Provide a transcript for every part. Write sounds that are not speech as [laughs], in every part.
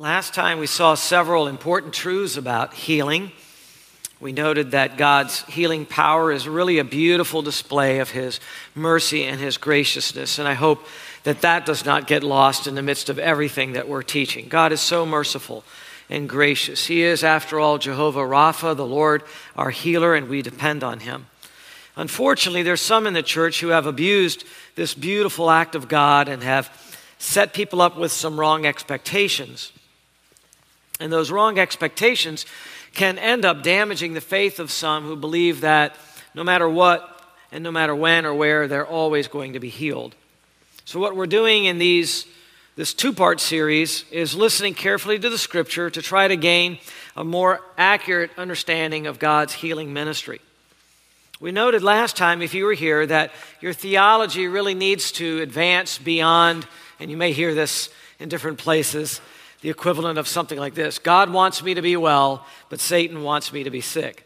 last time we saw several important truths about healing. We noted that God's healing power is really a beautiful display of His mercy and His graciousness. And I hope that that does not get lost in the midst of everything that we're teaching. God is so merciful and gracious. He is, after all, Jehovah Rapha, the Lord, our healer, and we depend on Him. Unfortunately, there's some in the church who have abused this beautiful act of God and have set people up with some wrong expectations. And those wrong expectations can end up damaging the faith of some who believe that no matter what and no matter when or where, they're always going to be healed. So, what we're doing in these, this two part series is listening carefully to the scripture to try to gain a more accurate understanding of God's healing ministry. We noted last time, if you were here, that your theology really needs to advance beyond, and you may hear this in different places, the equivalent of something like this God wants me to be well, but Satan wants me to be sick.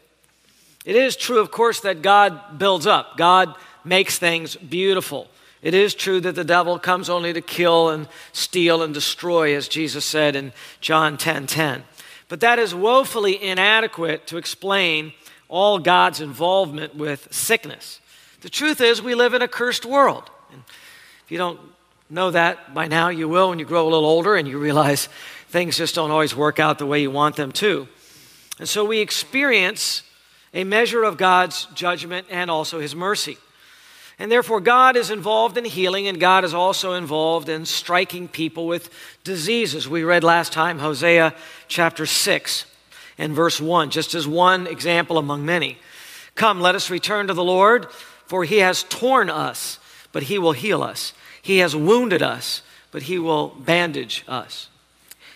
It is true, of course, that God builds up, God makes things beautiful. It is true that the devil comes only to kill and steal and destroy, as Jesus said in John 10 10. But that is woefully inadequate to explain all God's involvement with sickness. The truth is, we live in a cursed world. And if you don't know that by now, you will when you grow a little older and you realize things just don't always work out the way you want them to. And so we experience a measure of God's judgment and also his mercy. And therefore, God is involved in healing, and God is also involved in striking people with diseases. We read last time Hosea chapter 6 and verse 1, just as one example among many. Come, let us return to the Lord, for he has torn us, but he will heal us. He has wounded us, but he will bandage us.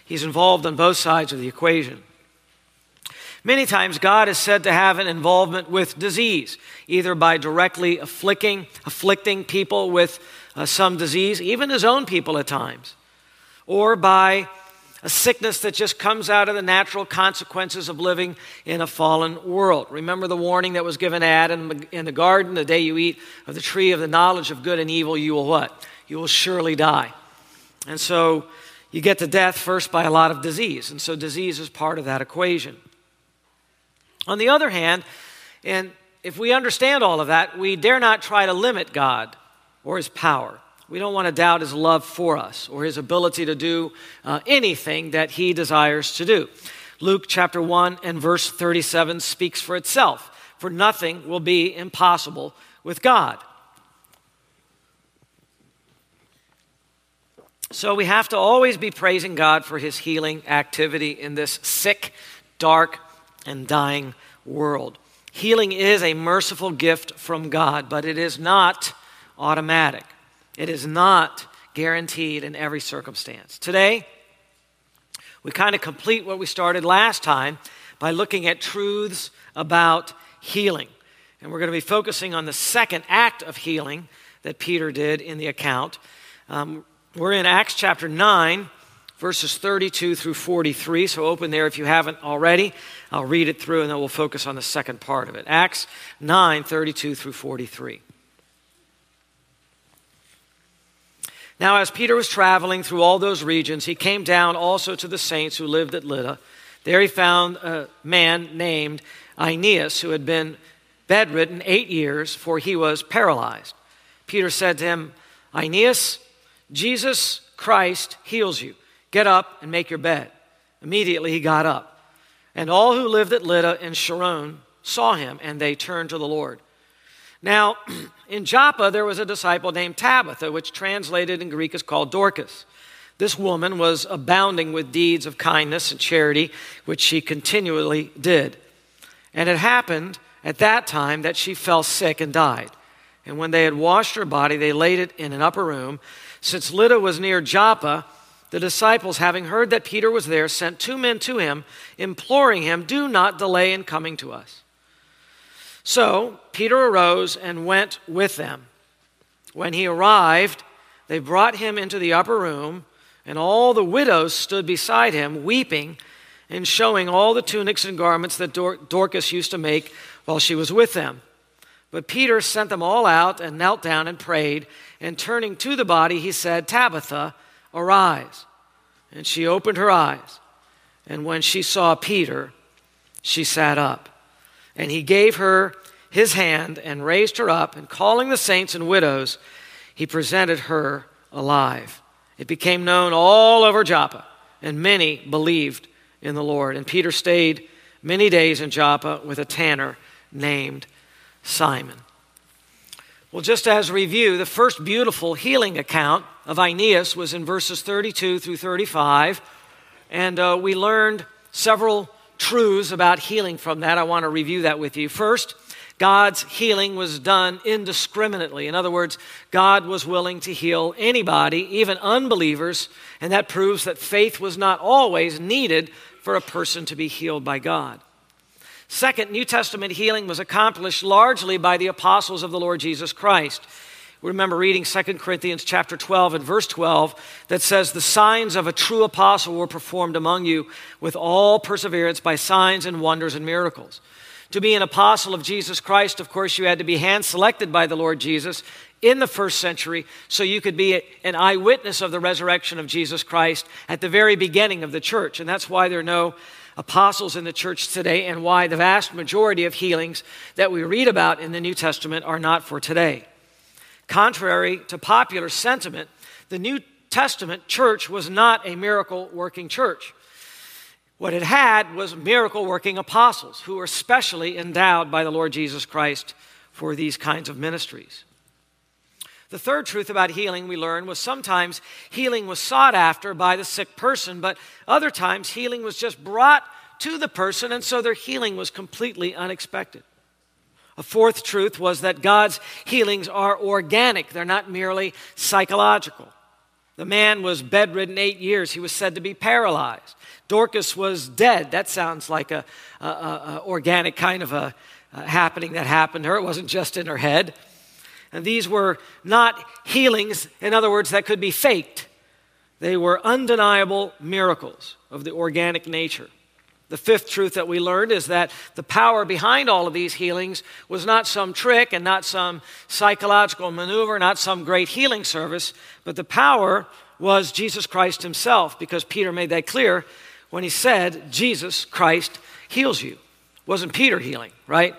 He's involved on both sides of the equation. Many times, God is said to have an involvement with disease, either by directly afflicting, afflicting people with uh, some disease, even his own people at times, or by a sickness that just comes out of the natural consequences of living in a fallen world. Remember the warning that was given Adam in the garden the day you eat of the tree of the knowledge of good and evil, you will what? You will surely die. And so, you get to death first by a lot of disease. And so disease is part of that equation. On the other hand, and if we understand all of that, we dare not try to limit God or his power. We don't want to doubt his love for us or his ability to do uh, anything that he desires to do. Luke chapter 1 and verse 37 speaks for itself. For nothing will be impossible with God. So we have to always be praising God for his healing activity in this sick, dark, and dying world. Healing is a merciful gift from God, but it is not automatic. It is not guaranteed in every circumstance. Today, we kind of complete what we started last time by looking at truths about healing. And we're going to be focusing on the second act of healing that Peter did in the account. Um, we're in Acts chapter 9, verses 32 through 43. So open there if you haven't already. I'll read it through and then we'll focus on the second part of it. Acts 9, 32 through 43. Now, as Peter was traveling through all those regions, he came down also to the saints who lived at Lydda. There he found a man named Aeneas who had been bedridden eight years, for he was paralyzed. Peter said to him, Aeneas, Jesus Christ heals you. Get up and make your bed. Immediately he got up. And all who lived at Lydda and Sharon saw him, and they turned to the Lord. Now, [clears throat] in Joppa, there was a disciple named Tabitha, which translated in Greek is called Dorcas. This woman was abounding with deeds of kindness and charity, which she continually did. And it happened at that time that she fell sick and died. And when they had washed her body, they laid it in an upper room. Since Lydda was near Joppa, the disciples, having heard that Peter was there, sent two men to him, imploring him, Do not delay in coming to us. So Peter arose and went with them. When he arrived, they brought him into the upper room, and all the widows stood beside him, weeping and showing all the tunics and garments that Dor- Dorcas used to make while she was with them. But Peter sent them all out and knelt down and prayed. And turning to the body, he said, Tabitha, arise. and she opened her eyes. And when she saw Peter, she sat up. And he gave her his hand and raised her up, and calling the saints and widows, he presented her alive. It became known all over Joppa, and many believed in the Lord. And Peter stayed many days in Joppa with a tanner named Simon. Well, just as a review, the first beautiful healing account of Aeneas was in verses 32 through 35, and uh, we learned several truths about healing from that. I want to review that with you. First, God's healing was done indiscriminately. In other words, God was willing to heal anybody, even unbelievers, and that proves that faith was not always needed for a person to be healed by God. Second, New Testament healing was accomplished largely by the apostles of the Lord Jesus Christ. We remember reading 2 Corinthians chapter 12 and verse 12 that says, The signs of a true apostle were performed among you with all perseverance by signs and wonders and miracles. To be an apostle of Jesus Christ, of course, you had to be hand selected by the Lord Jesus in the first century so you could be an eyewitness of the resurrection of Jesus Christ at the very beginning of the church. And that's why there are no apostles in the church today and why the vast majority of healings that we read about in the New Testament are not for today. Contrary to popular sentiment, the New Testament church was not a miracle working church. What it had was miracle working apostles who were specially endowed by the Lord Jesus Christ for these kinds of ministries. The third truth about healing we learned was sometimes healing was sought after by the sick person, but other times healing was just brought to the person, and so their healing was completely unexpected. A fourth truth was that God's healings are organic, they're not merely psychological. The man was bedridden eight years, he was said to be paralyzed. Dorcas was dead. That sounds like a, organic kind of a, a happening that happened to her. It wasn't just in her head. And these were not healings, in other words, that could be faked. They were undeniable miracles of the organic nature. The fifth truth that we learned is that the power behind all of these healings was not some trick and not some psychological maneuver, not some great healing service, but the power was Jesus Christ himself, because Peter made that clear when he said, Jesus Christ heals you. Wasn't Peter healing, right?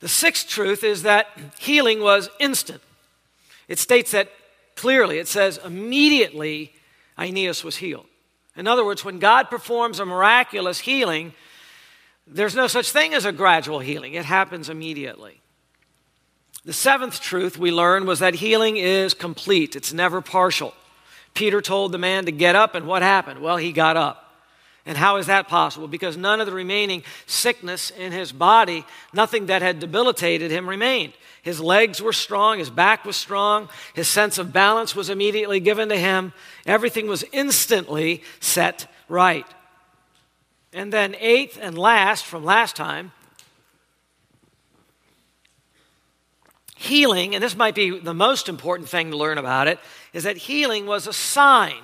The sixth truth is that healing was instant. It states that clearly. It says, immediately Aeneas was healed. In other words, when God performs a miraculous healing, there's no such thing as a gradual healing, it happens immediately. The seventh truth we learned was that healing is complete, it's never partial. Peter told the man to get up, and what happened? Well, he got up. And how is that possible? Because none of the remaining sickness in his body, nothing that had debilitated him remained. His legs were strong, his back was strong, his sense of balance was immediately given to him. Everything was instantly set right. And then, eighth and last from last time, healing, and this might be the most important thing to learn about it, is that healing was a sign.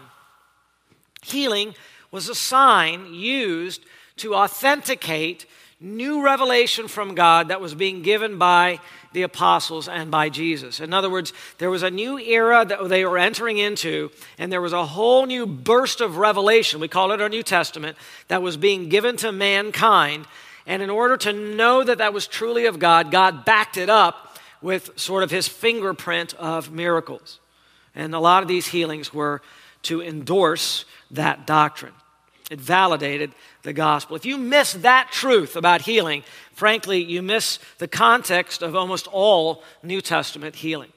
Healing was a sign used to authenticate new revelation from God that was being given by the apostles and by Jesus. In other words, there was a new era that they were entering into, and there was a whole new burst of revelation. We call it our New Testament that was being given to mankind. And in order to know that that was truly of God, God backed it up with sort of his fingerprint of miracles. And a lot of these healings were to endorse that doctrine. It validated the gospel. If you miss that truth about healing, frankly, you miss the context of almost all New Testament healings.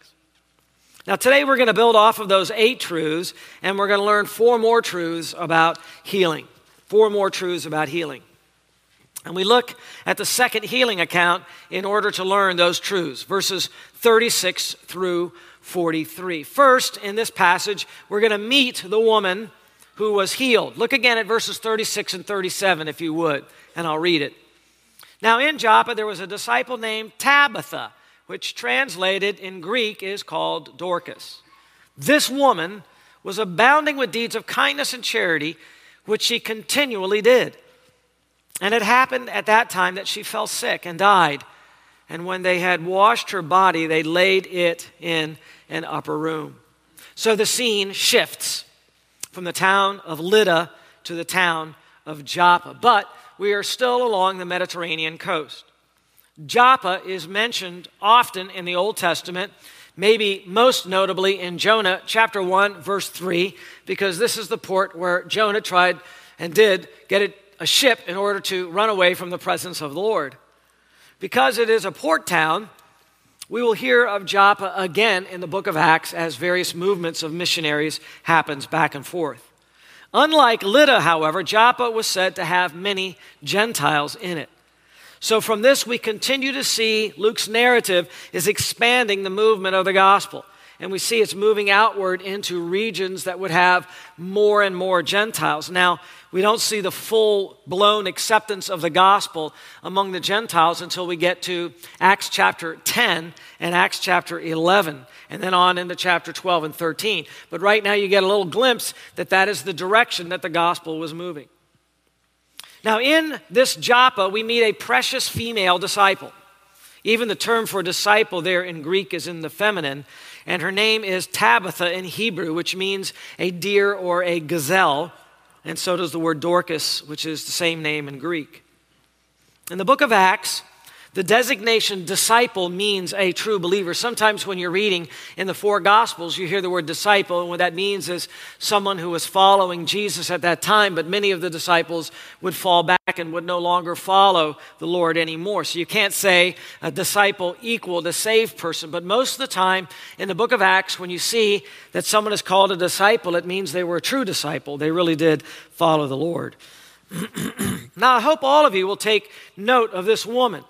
Now, today we're going to build off of those eight truths, and we're going to learn four more truths about healing. Four more truths about healing. And we look at the second healing account in order to learn those truths, verses 36 through 43. First, in this passage, we're going to meet the woman who was healed. Look again at verses 36 and 37, if you would, and I'll read it. Now, in Joppa, there was a disciple named Tabitha, which translated in Greek is called Dorcas. This woman was abounding with deeds of kindness and charity, which she continually did. And it happened at that time that she fell sick and died. And when they had washed her body, they laid it in an upper room. So the scene shifts from the town of Lydda to the town of Joppa. But we are still along the Mediterranean coast. Joppa is mentioned often in the Old Testament, maybe most notably in Jonah chapter 1, verse 3, because this is the port where Jonah tried and did get a ship in order to run away from the presence of the Lord. Because it is a port town, we will hear of Joppa again in the book of Acts as various movements of missionaries happens back and forth. Unlike Lydda, however, Joppa was said to have many Gentiles in it. So from this, we continue to see Luke's narrative is expanding the movement of the gospel. And we see it's moving outward into regions that would have more and more Gentiles. Now, we don't see the full blown acceptance of the gospel among the Gentiles until we get to Acts chapter 10 and Acts chapter 11, and then on into chapter 12 and 13. But right now, you get a little glimpse that that is the direction that the gospel was moving. Now, in this Joppa, we meet a precious female disciple. Even the term for disciple there in Greek is in the feminine, and her name is Tabitha in Hebrew, which means a deer or a gazelle, and so does the word Dorcas, which is the same name in Greek. In the book of Acts, the designation disciple means a true believer. Sometimes when you're reading in the four gospels, you hear the word disciple, and what that means is someone who was following Jesus at that time, but many of the disciples would fall back and would no longer follow the Lord anymore. So you can't say a disciple equal a saved person, but most of the time in the book of Acts, when you see that someone is called a disciple, it means they were a true disciple. They really did follow the Lord. [clears throat] now, I hope all of you will take note of this woman.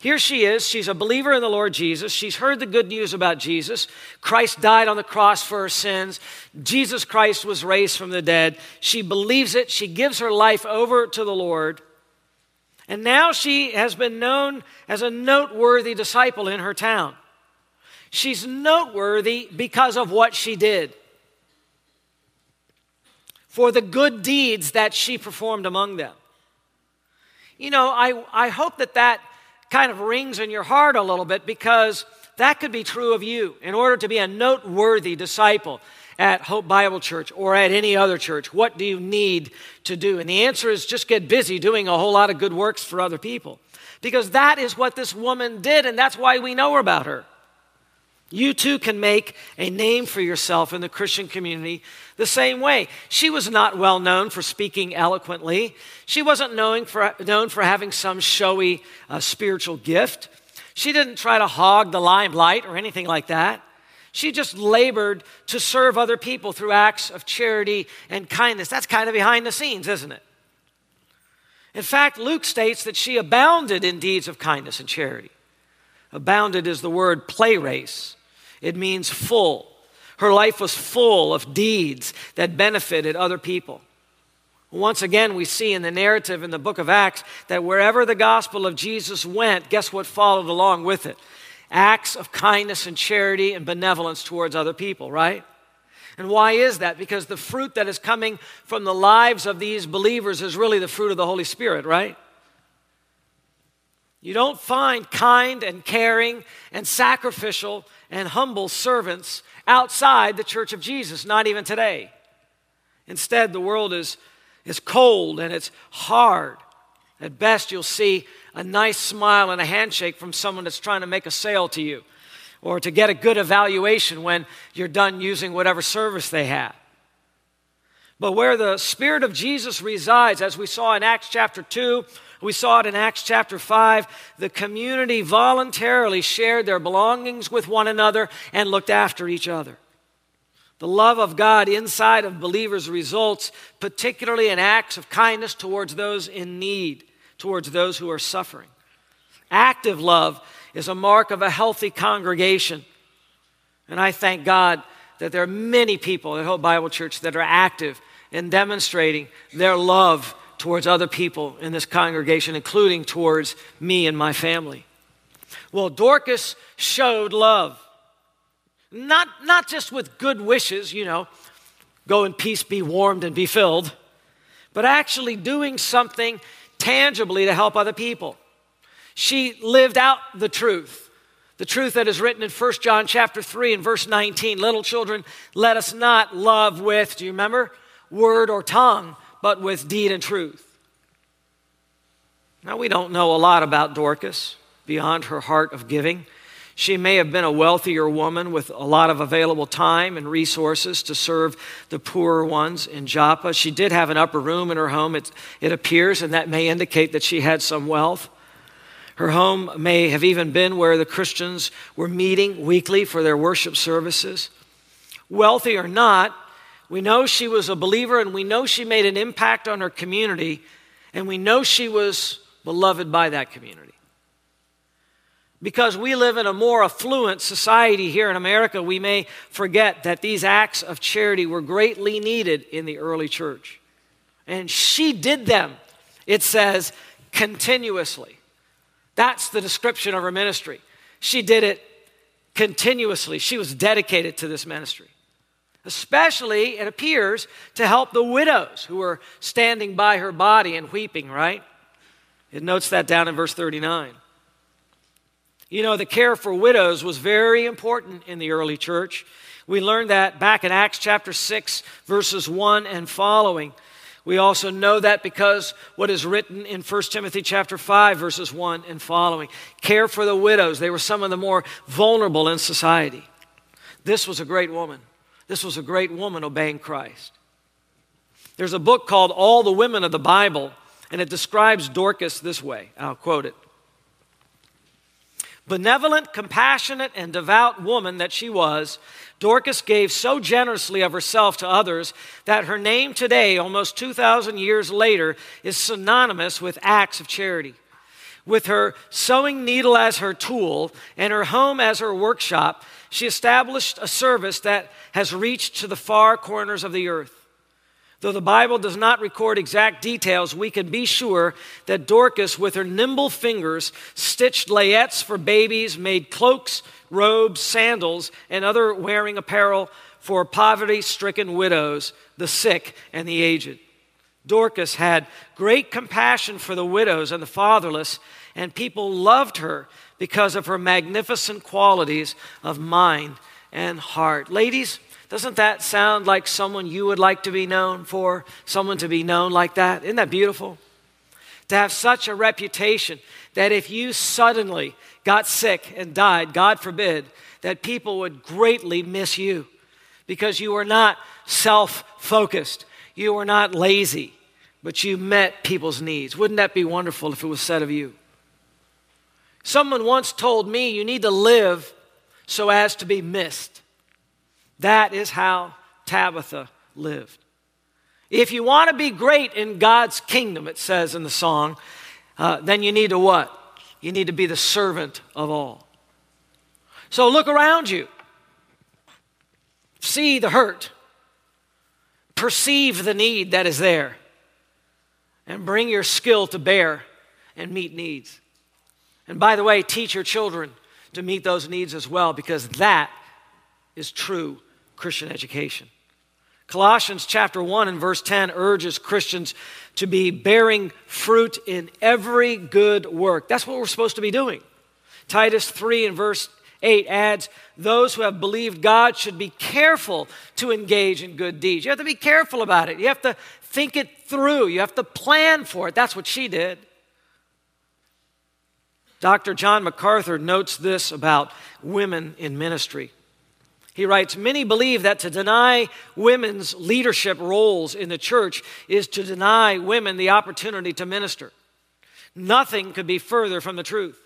Here she is. She's a believer in the Lord Jesus. She's heard the good news about Jesus. Christ died on the cross for her sins. Jesus Christ was raised from the dead. She believes it. She gives her life over to the Lord. And now she has been known as a noteworthy disciple in her town. She's noteworthy because of what she did, for the good deeds that she performed among them. You know, I, I hope that that kind of rings in your heart a little bit because that could be true of you. In order to be a noteworthy disciple at Hope Bible Church or at any other church, what do you need to do? And the answer is just get busy doing a whole lot of good works for other people. Because that is what this woman did, and that's why we know about her. You too can make a name for yourself in the Christian community the same way. She was not well known for speaking eloquently. She wasn't known for, known for having some showy uh, spiritual gift. She didn't try to hog the limelight or anything like that. She just labored to serve other people through acts of charity and kindness. That's kind of behind the scenes, isn't it? In fact, Luke states that she abounded in deeds of kindness and charity. Abounded is the word pleres. It means full. Her life was full of deeds that benefited other people. Once again, we see in the narrative in the book of Acts that wherever the gospel of Jesus went, guess what followed along with it? Acts of kindness and charity and benevolence towards other people, right? And why is that? Because the fruit that is coming from the lives of these believers is really the fruit of the Holy Spirit, right? You don't find kind and caring and sacrificial and humble servants outside the church of Jesus, not even today. Instead, the world is, is cold and it's hard. At best, you'll see a nice smile and a handshake from someone that's trying to make a sale to you or to get a good evaluation when you're done using whatever service they have. But where the Spirit of Jesus resides, as we saw in Acts chapter 2, we saw it in Acts chapter 5. The community voluntarily shared their belongings with one another and looked after each other. The love of God inside of believers results particularly in acts of kindness towards those in need, towards those who are suffering. Active love is a mark of a healthy congregation. And I thank God that there are many people at Hope Bible Church that are active in demonstrating their love towards other people in this congregation, including towards me and my family. Well, Dorcas showed love. Not, not just with good wishes, you know, go in peace, be warmed, and be filled, but actually doing something tangibly to help other people. She lived out the truth. The truth that is written in 1 John chapter 3 and verse 19. Little children, let us not love with, do you remember? word or tongue, but with deed and truth. Now, we don't know a lot about Dorcas beyond her heart of giving. She may have been a wealthier woman with a lot of available time and resources to serve the poorer ones in Joppa. She did have an upper room in her home, it, it appears, and that may indicate that she had some wealth. Her home may have even been where the Christians were meeting weekly for their worship services. Wealthy or not, we know she was a believer and we know she made an impact on her community, and we know she was beloved by that community. Because we live in a more affluent society here in America, we may forget that these acts of charity were greatly needed in the early church. And she did them, it says, continuously. That's the description of her ministry. She did it continuously. She was dedicated to this ministry. Especially, it appears, to help the widows who were standing by her body and weeping, right? It notes that down in verse 39. You know, the care for widows was very important in the early church. We learned that back in Acts chapter 6, verses 1 and following. We also know that because what is written in 1 Timothy chapter 5 verses 1 and following. Care for the widows. They were some of the more vulnerable in society. This was a great woman. This was a great woman obeying Christ. There's a book called All the Women of the Bible, and it describes Dorcas this way. I'll quote it. Benevolent, compassionate, and devout woman that she was, Dorcas gave so generously of herself to others that her name today, almost 2,000 years later, is synonymous with acts of charity. With her sewing needle as her tool and her home as her workshop, she established a service that has reached to the far corners of the earth. Though the Bible does not record exact details, we can be sure that Dorcas, with her nimble fingers, stitched layettes for babies, made cloaks, robes, sandals, and other wearing apparel for poverty stricken widows, the sick, and the aged. Dorcas had great compassion for the widows and the fatherless, and people loved her because of her magnificent qualities of mind and heart. Ladies, doesn't that sound like someone you would like to be known for? Someone to be known like that? Isn't that beautiful? To have such a reputation that if you suddenly got sick and died, God forbid, that people would greatly miss you because you were not self focused, you were not lazy, but you met people's needs. Wouldn't that be wonderful if it was said of you? Someone once told me you need to live so as to be missed. That is how Tabitha lived. If you want to be great in God's kingdom, it says in the song, uh, then you need to what? You need to be the servant of all. So look around you, see the hurt, perceive the need that is there, and bring your skill to bear and meet needs. And by the way, teach your children to meet those needs as well, because that is true Christian education. Colossians chapter 1 and verse 10 urges Christians to be bearing fruit in every good work. That's what we're supposed to be doing. Titus 3 and verse 8 adds, Those who have believed God should be careful to engage in good deeds. You have to be careful about it. You have to think it through. You have to plan for it. That's what she did. Dr. John MacArthur notes this about women in ministry. He writes Many believe that to deny women's leadership roles in the church is to deny women the opportunity to minister. Nothing could be further from the truth.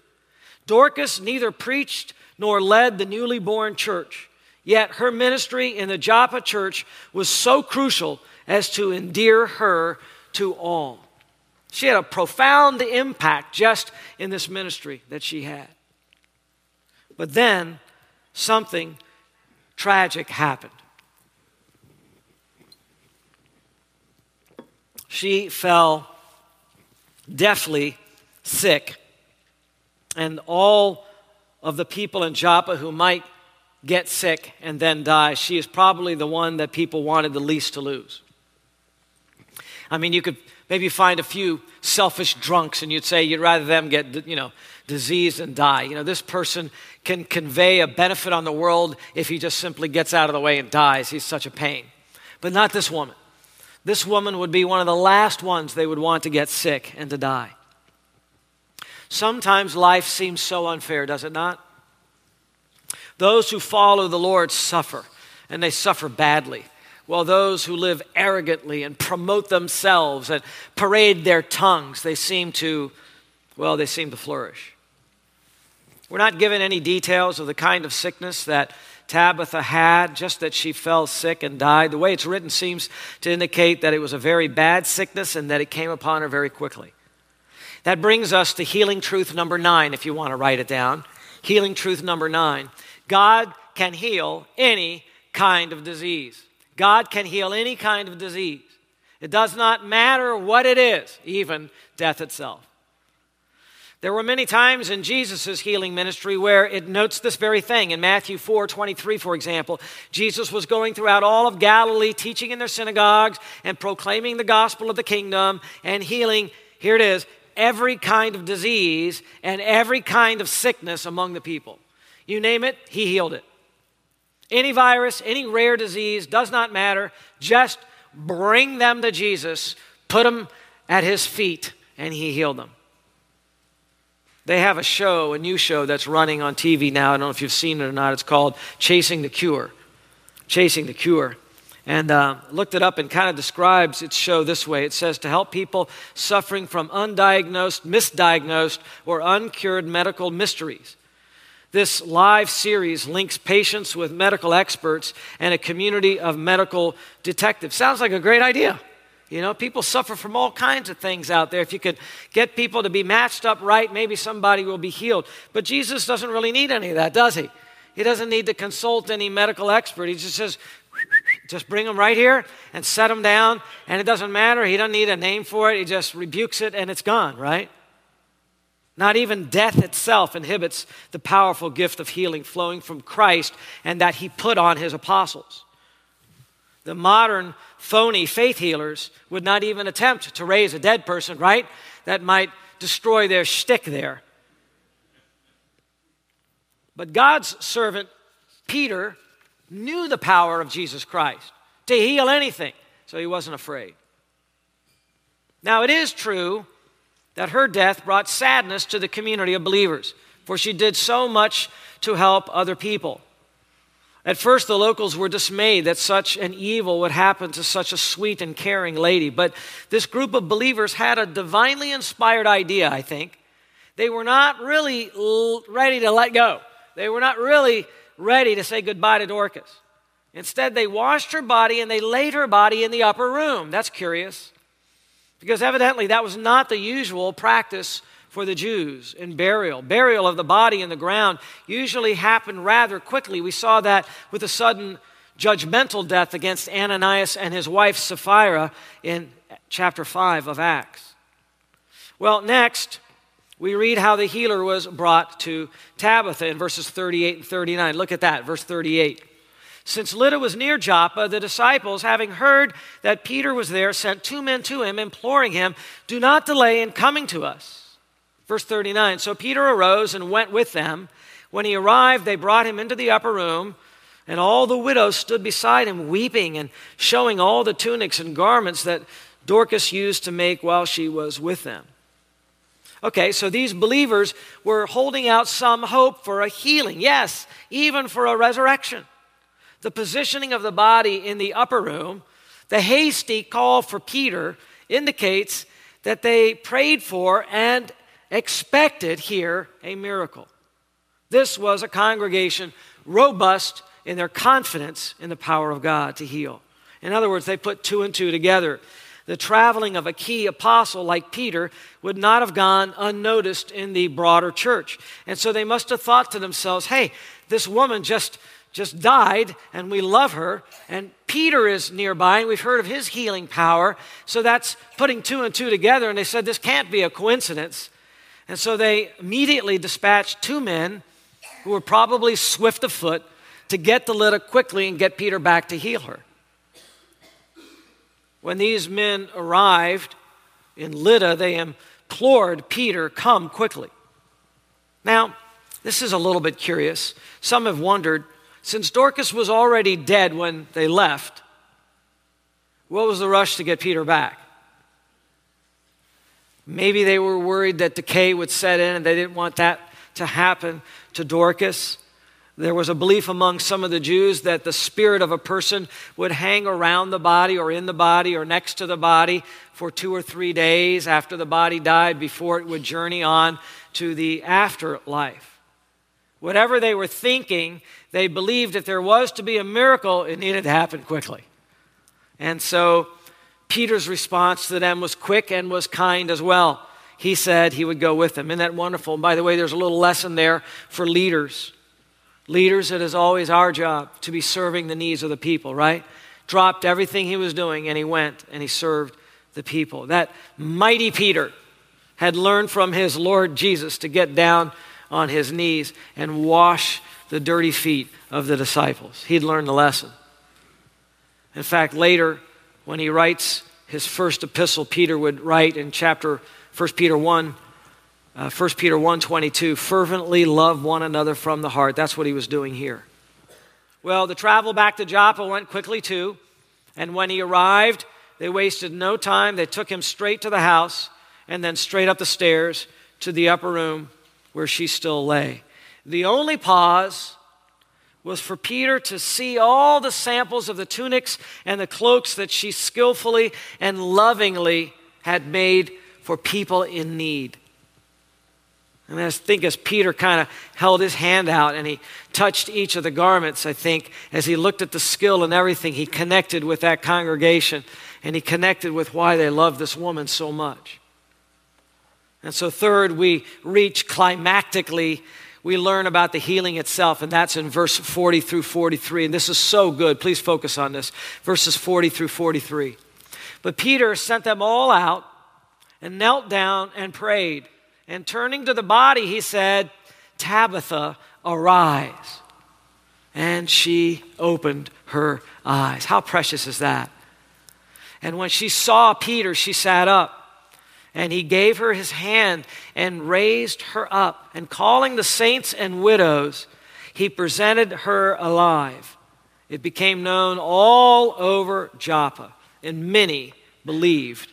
Dorcas neither preached nor led the newly born church, yet her ministry in the Joppa church was so crucial as to endear her to all. She had a profound impact just in this ministry that she had. But then something tragic happened. She fell deathly sick, and all of the people in Joppa who might get sick and then die, she is probably the one that people wanted the least to lose. I mean, you could maybe find a few selfish drunks and you'd say you'd rather them get, you know, disease and die. You know, this person can convey a benefit on the world if he just simply gets out of the way and dies. He's such a pain. But not this woman. this woman would be one of the last ones they would want to get sick and to die. Sometimes life seems so unfair, does it not? Those who follow the Lord suffer, and they suffer badly, while those who live arrogantly and promote themselves and parade their tongues, they seem to, well, they seem to flourish. We're not given any details of the kind of sickness that Tabitha had, just that she fell sick and died. The way it's written seems to indicate that it was a very bad sickness and that it came upon her very quickly. That brings us to healing truth number nine, if you want to write it down. Healing truth number nine God can heal any kind of disease. God can heal any kind of disease. It does not matter what it is, even death itself. There were many times in Jesus' healing ministry where it notes this very thing. In Matthew 4 23, for example, Jesus was going throughout all of Galilee, teaching in their synagogues and proclaiming the gospel of the kingdom and healing, here it is, every kind of disease and every kind of sickness among the people. You name it, he healed it. Any virus, any rare disease, does not matter. Just bring them to Jesus, put them at his feet, and he healed them. They have a show, a new show that's running on TV now. I don't know if you've seen it or not. It's called Chasing the Cure. Chasing the Cure. And uh, looked it up and kind of describes its show this way it says to help people suffering from undiagnosed, misdiagnosed, or uncured medical mysteries. This live series links patients with medical experts and a community of medical detectives. Sounds like a great idea. You know, people suffer from all kinds of things out there. If you could get people to be matched up right, maybe somebody will be healed. But Jesus doesn't really need any of that, does he? He doesn't need to consult any medical expert. He just says, [sniffs] just bring them right here and set them down, and it doesn't matter. He doesn't need a name for it. He just rebukes it and it's gone, right? Not even death itself inhibits the powerful gift of healing flowing from Christ and that he put on his apostles. The modern phony faith healers would not even attempt to raise a dead person, right? That might destroy their shtick there. But God's servant, Peter, knew the power of Jesus Christ to heal anything, so he wasn't afraid. Now, it is true that her death brought sadness to the community of believers, for she did so much to help other people. At first, the locals were dismayed that such an evil would happen to such a sweet and caring lady. But this group of believers had a divinely inspired idea, I think. They were not really ready to let go, they were not really ready to say goodbye to Dorcas. Instead, they washed her body and they laid her body in the upper room. That's curious. Because evidently that was not the usual practice for the Jews in burial. Burial of the body in the ground usually happened rather quickly. We saw that with a sudden judgmental death against Ananias and his wife Sapphira in chapter 5 of Acts. Well, next, we read how the healer was brought to Tabitha in verses 38 and 39. Look at that, verse 38. Since Lydda was near Joppa, the disciples, having heard that Peter was there, sent two men to him, imploring him, Do not delay in coming to us. Verse 39 So Peter arose and went with them. When he arrived, they brought him into the upper room, and all the widows stood beside him, weeping and showing all the tunics and garments that Dorcas used to make while she was with them. Okay, so these believers were holding out some hope for a healing, yes, even for a resurrection. The positioning of the body in the upper room, the hasty call for Peter indicates that they prayed for and expected here a miracle. This was a congregation robust in their confidence in the power of God to heal. In other words, they put two and two together. The traveling of a key apostle like Peter would not have gone unnoticed in the broader church. And so they must have thought to themselves, hey, this woman just, just died and we love her, and Peter is nearby and we've heard of his healing power. So that's putting two and two together. And they said, this can't be a coincidence. And so they immediately dispatched two men who were probably swift of foot to get to Lydda quickly and get Peter back to heal her. When these men arrived in Lydda, they implored Peter, Come quickly. Now, this is a little bit curious. Some have wondered since Dorcas was already dead when they left, What was the rush to get Peter back? Maybe they were worried that decay would set in and they didn't want that to happen to Dorcas. There was a belief among some of the Jews that the spirit of a person would hang around the body or in the body or next to the body for two or three days after the body died before it would journey on to the afterlife. Whatever they were thinking, they believed if there was to be a miracle, it needed to happen quickly. And so Peter's response to them was quick and was kind as well. He said he would go with them. Isn't that wonderful? And by the way, there's a little lesson there for leaders. Leaders, it is always our job to be serving the needs of the people, right? Dropped everything he was doing and he went and he served the people. That mighty Peter had learned from his Lord Jesus to get down on his knees and wash the dirty feet of the disciples. He'd learned the lesson. In fact, later, when he writes his first epistle, Peter would write in chapter 1 Peter 1 uh, 1 Peter 1:22, fervently love one another from the heart. That's what he was doing here. Well, the travel back to Joppa went quickly too, and when he arrived, they wasted no time. They took him straight to the house and then straight up the stairs to the upper room where she still lay. The only pause was for Peter to see all the samples of the tunics and the cloaks that she skillfully and lovingly had made for people in need. And I think as Peter kind of held his hand out and he touched each of the garments, I think as he looked at the skill and everything, he connected with that congregation and he connected with why they loved this woman so much. And so, third, we reach climactically, we learn about the healing itself, and that's in verse 40 through 43. And this is so good. Please focus on this. Verses 40 through 43. But Peter sent them all out and knelt down and prayed. And turning to the body, he said, Tabitha, arise. And she opened her eyes. How precious is that? And when she saw Peter, she sat up. And he gave her his hand and raised her up. And calling the saints and widows, he presented her alive. It became known all over Joppa, and many believed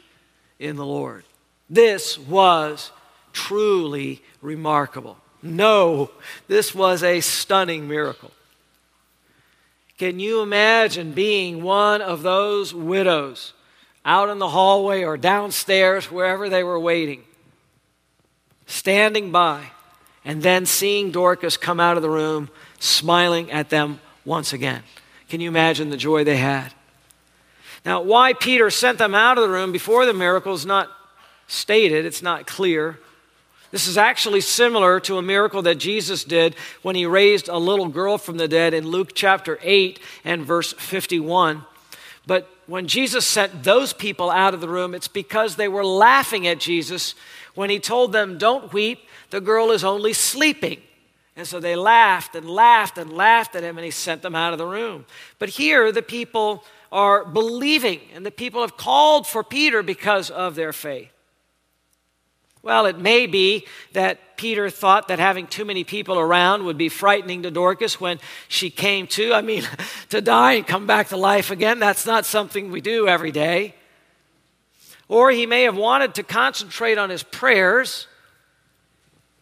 in the Lord. This was truly remarkable. No, this was a stunning miracle. Can you imagine being one of those widows out in the hallway or downstairs, wherever they were waiting, standing by, and then seeing Dorcas come out of the room smiling at them once again? Can you imagine the joy they had? Now, why Peter sent them out of the room before the miracle is not stated, it's not clear. This is actually similar to a miracle that Jesus did when he raised a little girl from the dead in Luke chapter 8 and verse 51. But when Jesus sent those people out of the room, it's because they were laughing at Jesus when he told them, Don't weep, the girl is only sleeping. And so they laughed and laughed and laughed at him, and he sent them out of the room. But here, the people are believing, and the people have called for Peter because of their faith. Well, it may be that Peter thought that having too many people around would be frightening to Dorcas when she came to. I mean, [laughs] to die and come back to life again, that's not something we do every day. Or he may have wanted to concentrate on his prayers,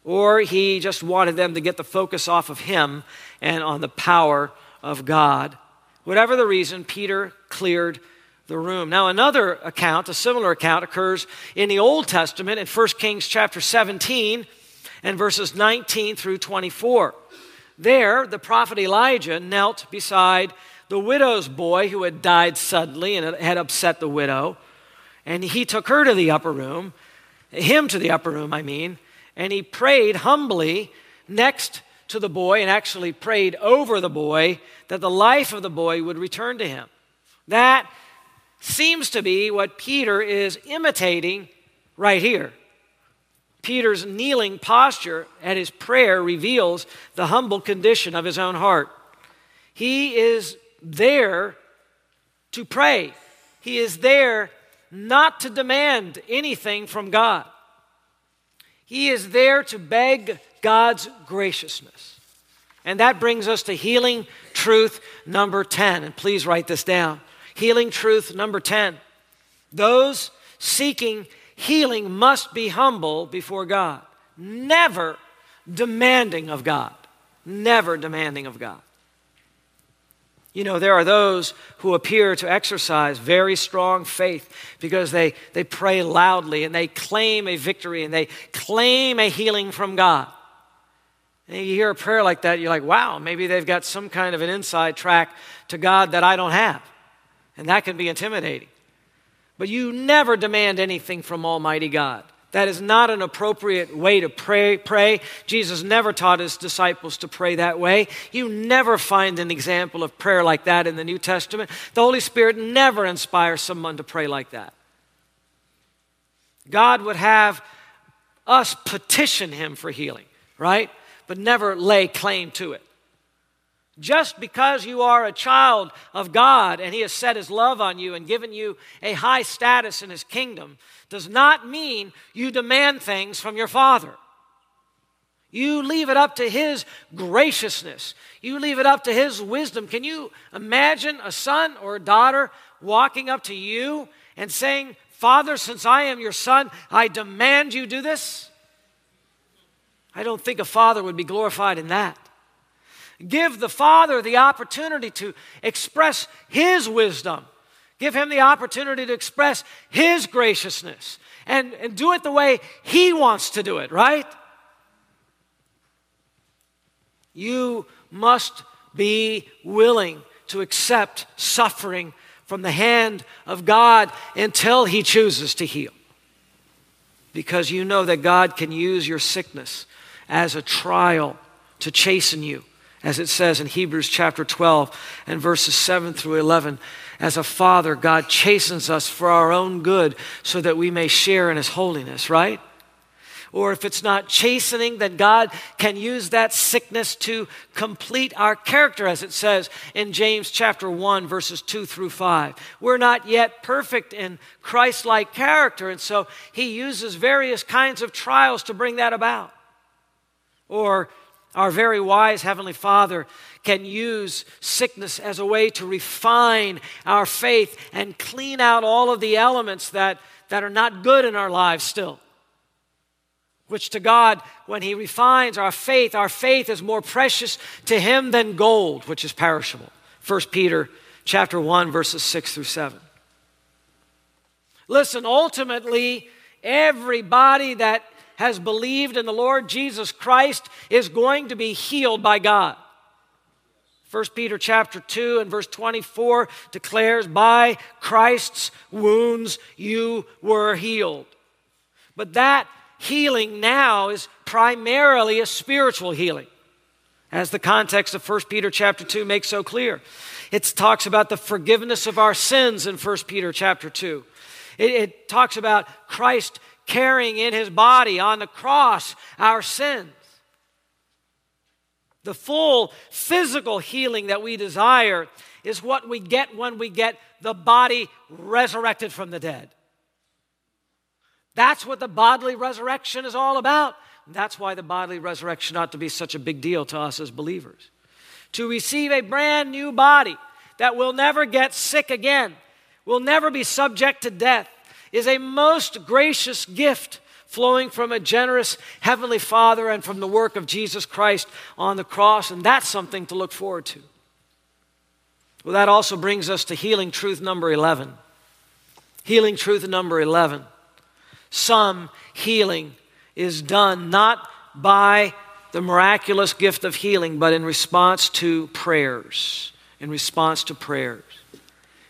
or he just wanted them to get the focus off of him and on the power of God. Whatever the reason, Peter cleared the room. Now, another account, a similar account, occurs in the Old Testament in 1 Kings chapter 17 and verses 19 through 24. There, the prophet Elijah knelt beside the widow's boy who had died suddenly and had upset the widow. And he took her to the upper room, him to the upper room, I mean, and he prayed humbly next to the boy and actually prayed over the boy that the life of the boy would return to him. That seems to be what Peter is imitating right here. Peter's kneeling posture at his prayer reveals the humble condition of his own heart. He is there to pray, he is there not to demand anything from God. He is there to beg God's graciousness. And that brings us to healing truth number 10. And please write this down. Healing truth number 10 those seeking healing must be humble before God, never demanding of God. Never demanding of God. You know, there are those who appear to exercise very strong faith because they, they pray loudly and they claim a victory and they claim a healing from God. And you hear a prayer like that, you're like, wow, maybe they've got some kind of an inside track to God that I don't have. And that can be intimidating. But you never demand anything from Almighty God. That is not an appropriate way to pray, pray. Jesus never taught his disciples to pray that way. You never find an example of prayer like that in the New Testament. The Holy Spirit never inspires someone to pray like that. God would have us petition him for healing, right? But never lay claim to it. Just because you are a child of God and He has set His love on you and given you a high status in His kingdom does not mean you demand things from your Father. You leave it up to His graciousness, you leave it up to His wisdom. Can you imagine a son or a daughter walking up to you and saying, Father, since I am your son, I demand you do this? I don't think a father would be glorified in that. Give the Father the opportunity to express His wisdom. Give Him the opportunity to express His graciousness and, and do it the way He wants to do it, right? You must be willing to accept suffering from the hand of God until He chooses to heal. Because you know that God can use your sickness as a trial to chasten you as it says in Hebrews chapter 12 and verses 7 through 11. As a father, God chastens us for our own good so that we may share in his holiness, right? Or if it's not chastening, then God can use that sickness to complete our character, as it says in James chapter 1, verses 2 through 5. We're not yet perfect in Christ like character, and so He uses various kinds of trials to bring that about. Or our very wise Heavenly Father can use sickness as a way to refine our faith and clean out all of the elements that, that are not good in our lives still. Which to God, when He refines our faith, our faith is more precious to Him than gold, which is perishable. 1 Peter chapter 1, verses 6 through 7. Listen, ultimately, everybody that has believed in the Lord Jesus Christ is going to be healed by God. 1 Peter chapter 2 and verse 24 declares, By Christ's wounds you were healed. But that healing now is primarily a spiritual healing, as the context of 1 Peter chapter 2 makes so clear. It talks about the forgiveness of our sins in 1 Peter chapter 2. It, it talks about Christ carrying in his body on the cross our sins. The full physical healing that we desire is what we get when we get the body resurrected from the dead. That's what the bodily resurrection is all about. That's why the bodily resurrection ought to be such a big deal to us as believers. To receive a brand new body that will never get sick again, will never be subject to death, is a most gracious gift flowing from a generous Heavenly Father and from the work of Jesus Christ on the cross, and that's something to look forward to. Well, that also brings us to healing truth number 11. Healing truth number 11. Some healing is done not by the miraculous gift of healing, but in response to prayers. In response to prayers.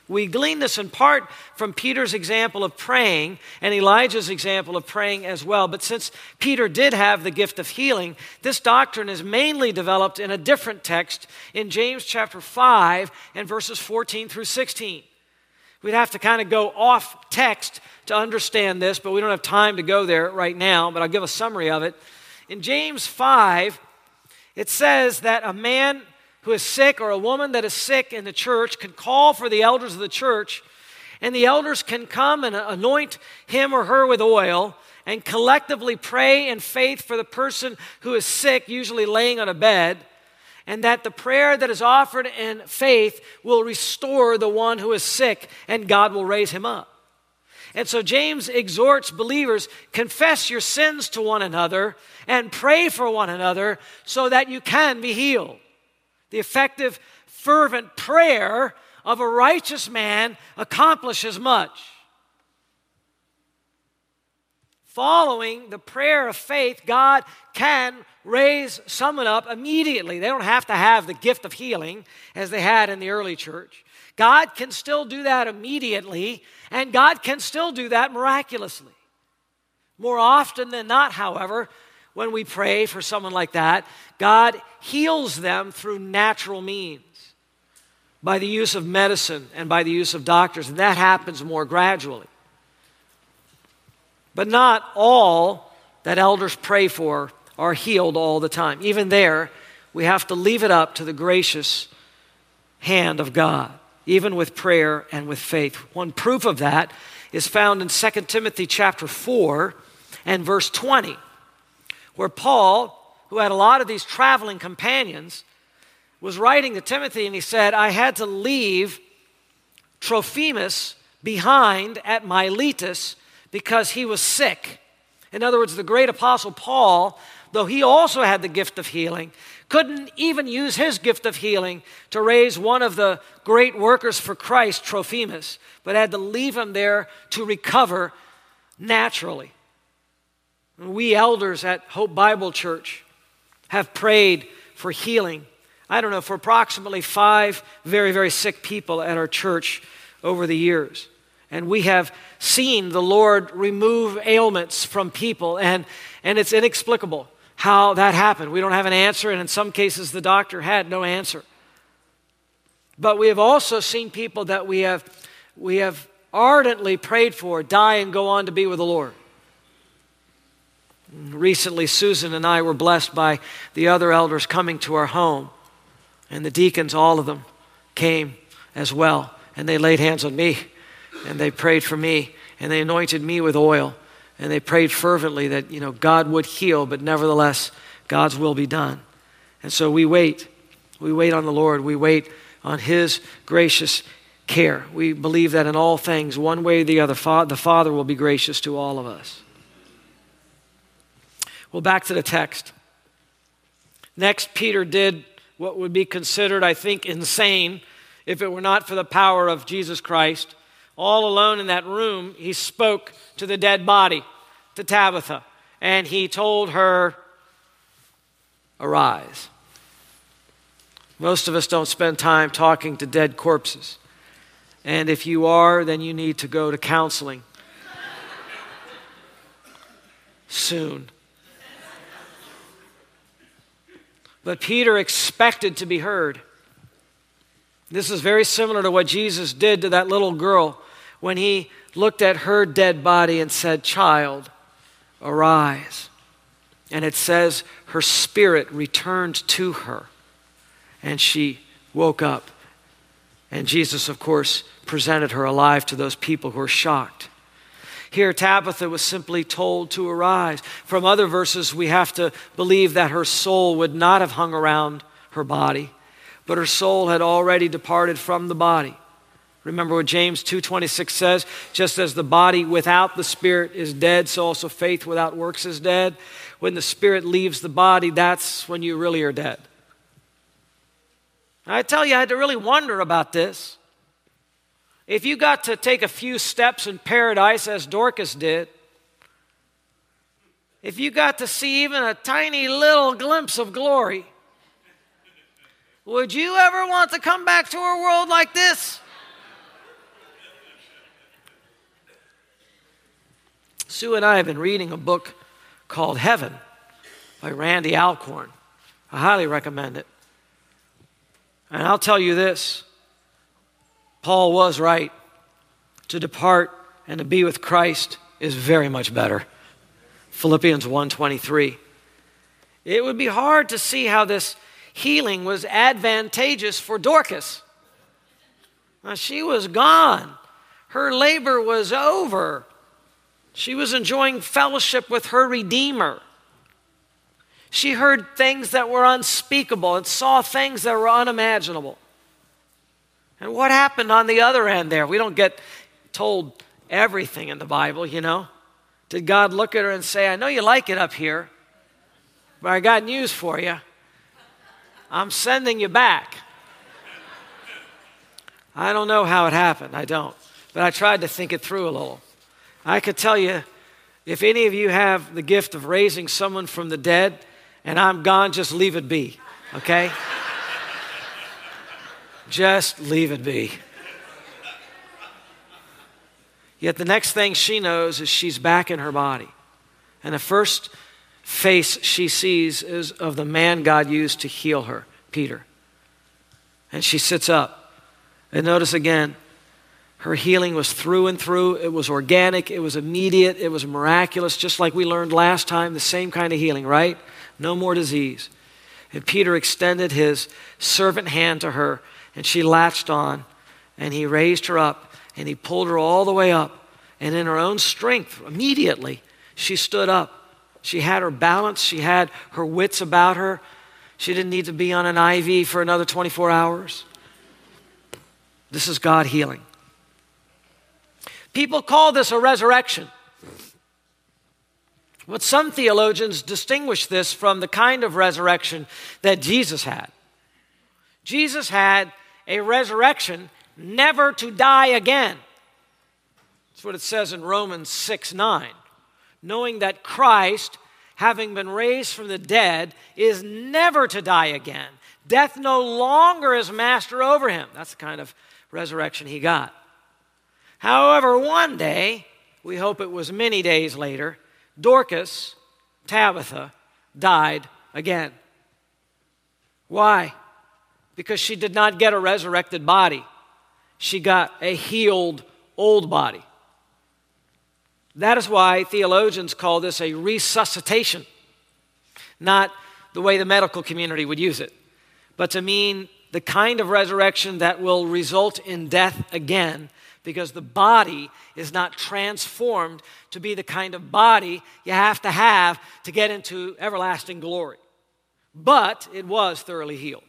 We glean this in part from Peter's example of praying and Elijah's example of praying as well. But since Peter did have the gift of healing, this doctrine is mainly developed in a different text in James chapter 5 and verses 14 through 16. We'd have to kind of go off text to understand this, but we don't have time to go there right now, but I'll give a summary of it. In James 5, it says that a man who is sick or a woman that is sick in the church can call for the elders of the church, and the elders can come and anoint him or her with oil and collectively pray in faith for the person who is sick, usually laying on a bed. and that the prayer that is offered in faith will restore the one who is sick, and God will raise him up. And so James exhorts believers confess your sins to one another and pray for one another so that you can be healed. The effective, fervent prayer of a righteous man accomplishes much. Following the prayer of faith, God can raise someone up immediately. They don't have to have the gift of healing as they had in the early church. God can still do that immediately, and God can still do that miraculously. More often than not, however, when we pray for someone like that, God heals them through natural means by the use of medicine and by the use of doctors, and that happens more gradually. But not all that elders pray for are healed all the time. Even there, we have to leave it up to the gracious hand of God even with prayer and with faith. One proof of that is found in 2 Timothy chapter 4 and verse 20, where Paul, who had a lot of these traveling companions, was writing to Timothy and he said, I had to leave Trophimus behind at Miletus because he was sick. In other words, the great apostle Paul, though he also had the gift of healing, couldn't even use his gift of healing to raise one of the great workers for Christ, Trophimus, but had to leave him there to recover naturally. We elders at Hope Bible Church have prayed for healing. I don't know, for approximately five very, very sick people at our church over the years. And we have seen the Lord remove ailments from people, and, and it's inexplicable how that happened. We don't have an answer, and in some cases, the doctor had no answer. But we have also seen people that we have, we have ardently prayed for die and go on to be with the Lord. Recently, Susan and I were blessed by the other elders coming to our home, and the deacons, all of them, came as well, and they laid hands on me, and they prayed for me, and they anointed me with oil and they prayed fervently that you know God would heal, but nevertheless God's will be done. And so we wait. We wait on the Lord. We wait on His gracious care. We believe that in all things, one way or the other, the Father will be gracious to all of us. Well, back to the text. Next, Peter did what would be considered, I think, insane if it were not for the power of Jesus Christ all alone in that room, he spoke to the dead body, to Tabitha, and he told her, Arise. Most of us don't spend time talking to dead corpses. And if you are, then you need to go to counseling [laughs] soon. But Peter expected to be heard. This is very similar to what Jesus did to that little girl when he looked at her dead body and said, Child, arise. And it says her spirit returned to her and she woke up. And Jesus, of course, presented her alive to those people who were shocked. Here, Tabitha was simply told to arise. From other verses, we have to believe that her soul would not have hung around her body, but her soul had already departed from the body. Remember what James 2:26 says, just as the body without the spirit is dead, so also faith without works is dead. When the spirit leaves the body, that's when you really are dead. I tell you, I had to really wonder about this. If you got to take a few steps in paradise as Dorcas did, if you got to see even a tiny little glimpse of glory, would you ever want to come back to a world like this? Sue and I have been reading a book called Heaven by Randy Alcorn. I highly recommend it. And I'll tell you this Paul was right. To depart and to be with Christ is very much better. Philippians 1:23. It would be hard to see how this healing was advantageous for Dorcas. Now, she was gone. Her labor was over. She was enjoying fellowship with her Redeemer. She heard things that were unspeakable and saw things that were unimaginable. And what happened on the other end there? We don't get told everything in the Bible, you know. Did God look at her and say, I know you like it up here, but I got news for you. I'm sending you back. I don't know how it happened. I don't. But I tried to think it through a little. I could tell you if any of you have the gift of raising someone from the dead and I'm gone, just leave it be, okay? Just leave it be. Yet the next thing she knows is she's back in her body. And the first face she sees is of the man God used to heal her, Peter. And she sits up. And notice again, her healing was through and through. It was organic, it was immediate, it was miraculous, just like we learned last time, the same kind of healing, right? No more disease. And Peter extended his servant hand to her, and she latched on, and he raised her up, and he pulled her all the way up. And in her own strength, immediately, she stood up. She had her balance, she had her wits about her. She didn't need to be on an IV for another 24 hours. This is God healing. People call this a resurrection. But some theologians distinguish this from the kind of resurrection that Jesus had. Jesus had a resurrection never to die again. That's what it says in Romans 6 9. Knowing that Christ, having been raised from the dead, is never to die again. Death no longer is master over him. That's the kind of resurrection he got. However, one day, we hope it was many days later, Dorcas, Tabitha, died again. Why? Because she did not get a resurrected body, she got a healed old body. That is why theologians call this a resuscitation, not the way the medical community would use it, but to mean the kind of resurrection that will result in death again because the body is not transformed to be the kind of body you have to have to get into everlasting glory. But it was thoroughly healed.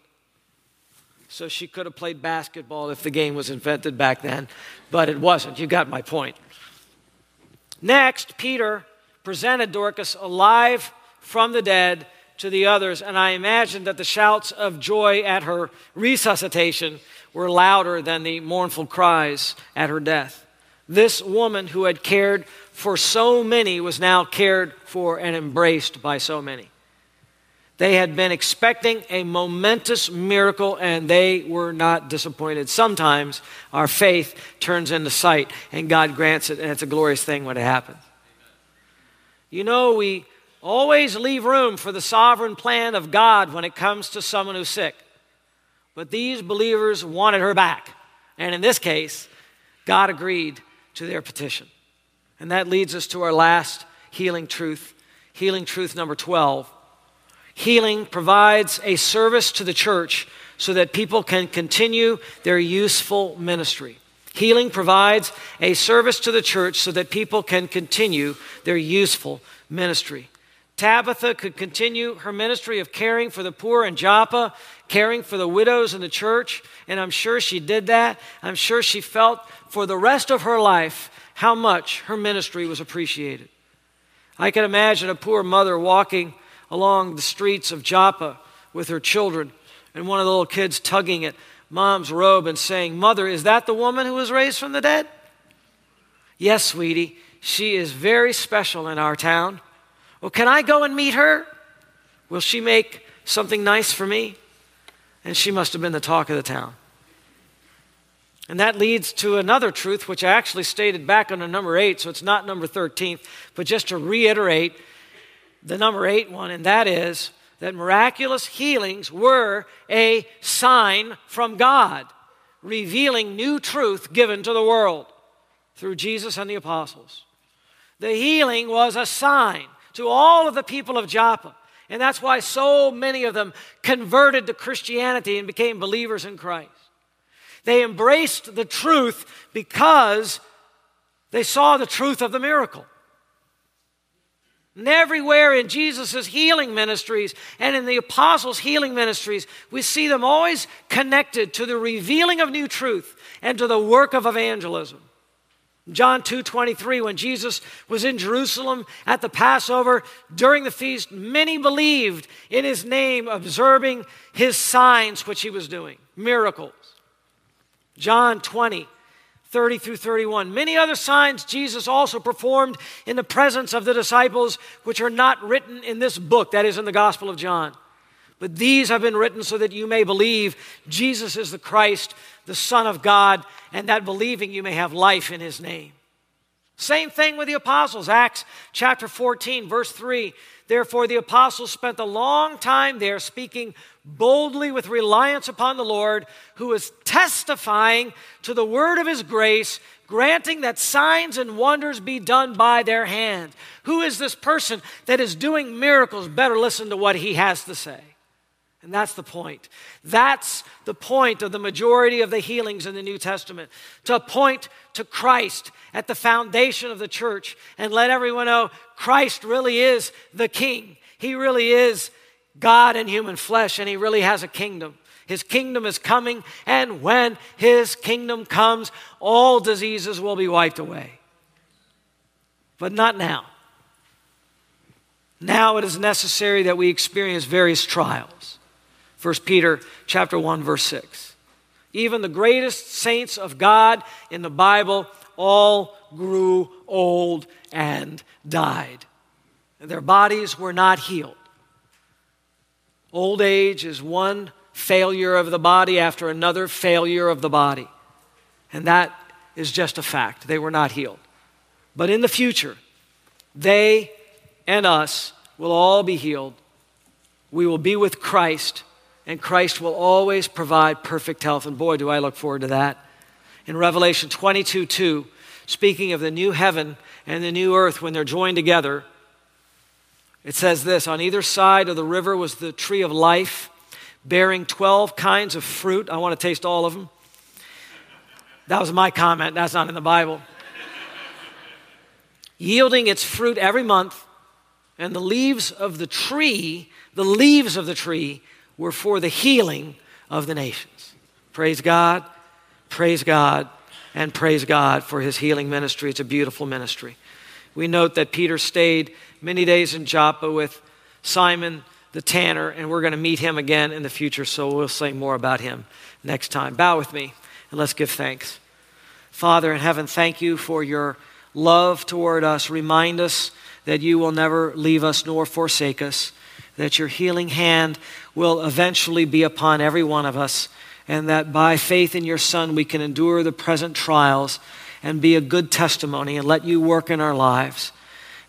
So she could have played basketball if the game was invented back then, but it wasn't. You got my point. Next, Peter presented Dorcas alive from the dead to the others, and I imagine that the shouts of joy at her resuscitation were louder than the mournful cries at her death. This woman who had cared for so many was now cared for and embraced by so many. They had been expecting a momentous miracle and they were not disappointed. Sometimes our faith turns into sight and God grants it, and it's a glorious thing when it happens. You know, we always leave room for the sovereign plan of God when it comes to someone who's sick. But these believers wanted her back. And in this case, God agreed to their petition. And that leads us to our last healing truth, healing truth number 12. Healing provides a service to the church so that people can continue their useful ministry. Healing provides a service to the church so that people can continue their useful ministry. Tabitha could continue her ministry of caring for the poor in Joppa, caring for the widows in the church, and I'm sure she did that. I'm sure she felt for the rest of her life how much her ministry was appreciated. I can imagine a poor mother walking along the streets of Joppa with her children, and one of the little kids tugging at mom's robe and saying, Mother, is that the woman who was raised from the dead? Yes, sweetie, she is very special in our town. Well, can I go and meet her? Will she make something nice for me? And she must have been the talk of the town. And that leads to another truth, which I actually stated back under number eight, so it's not number 13, but just to reiterate the number eight one, and that is that miraculous healings were a sign from God, revealing new truth given to the world through Jesus and the apostles. The healing was a sign to all of the people of Joppa. And that's why so many of them converted to Christianity and became believers in Christ. They embraced the truth because they saw the truth of the miracle. And everywhere in Jesus' healing ministries and in the apostles' healing ministries, we see them always connected to the revealing of new truth and to the work of evangelism. John 2:23 when Jesus was in Jerusalem at the Passover during the feast many believed in his name observing his signs which he was doing miracles John 20 30 through 31. Many other signs Jesus also performed in the presence of the disciples, which are not written in this book, that is, in the Gospel of John. But these have been written so that you may believe Jesus is the Christ, the Son of God, and that believing you may have life in his name. Same thing with the apostles. Acts chapter 14, verse 3. Therefore, the apostles spent a long time there speaking boldly with reliance upon the Lord, who is testifying to the word of his grace, granting that signs and wonders be done by their hand. Who is this person that is doing miracles? Better listen to what he has to say. And that's the point. That's the point of the majority of the healings in the New Testament to point to Christ at the foundation of the church and let everyone know Christ really is the King. He really is God in human flesh, and He really has a kingdom. His kingdom is coming, and when His kingdom comes, all diseases will be wiped away. But not now. Now it is necessary that we experience various trials. 1 Peter chapter 1 verse 6. Even the greatest saints of God in the Bible all grew old and died. Their bodies were not healed. Old age is one failure of the body after another failure of the body. And that is just a fact. They were not healed. But in the future, they and us will all be healed. We will be with Christ, and Christ will always provide perfect health. And boy, do I look forward to that. In Revelation 22 2, speaking of the new heaven and the new earth when they're joined together, it says this On either side of the river was the tree of life, bearing 12 kinds of fruit. I want to taste all of them. That was my comment, that's not in the Bible. [laughs] Yielding its fruit every month, and the leaves of the tree, the leaves of the tree, were for the healing of the nations. Praise God, praise God, and praise God for his healing ministry. It's a beautiful ministry. We note that Peter stayed many days in Joppa with Simon the tanner, and we're going to meet him again in the future, so we'll say more about him next time. Bow with me and let's give thanks. Father in heaven, thank you for your love toward us. Remind us that you will never leave us nor forsake us, that your healing hand will eventually be upon every one of us, and that by faith in your Son we can endure the present trials and be a good testimony and let you work in our lives.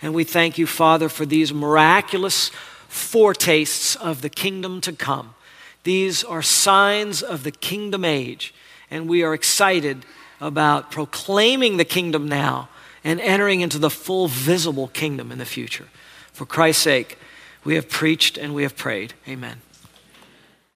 And we thank you, Father, for these miraculous foretastes of the kingdom to come. These are signs of the kingdom age, and we are excited about proclaiming the kingdom now and entering into the full visible kingdom in the future. For Christ's sake, we have preached and we have prayed. Amen.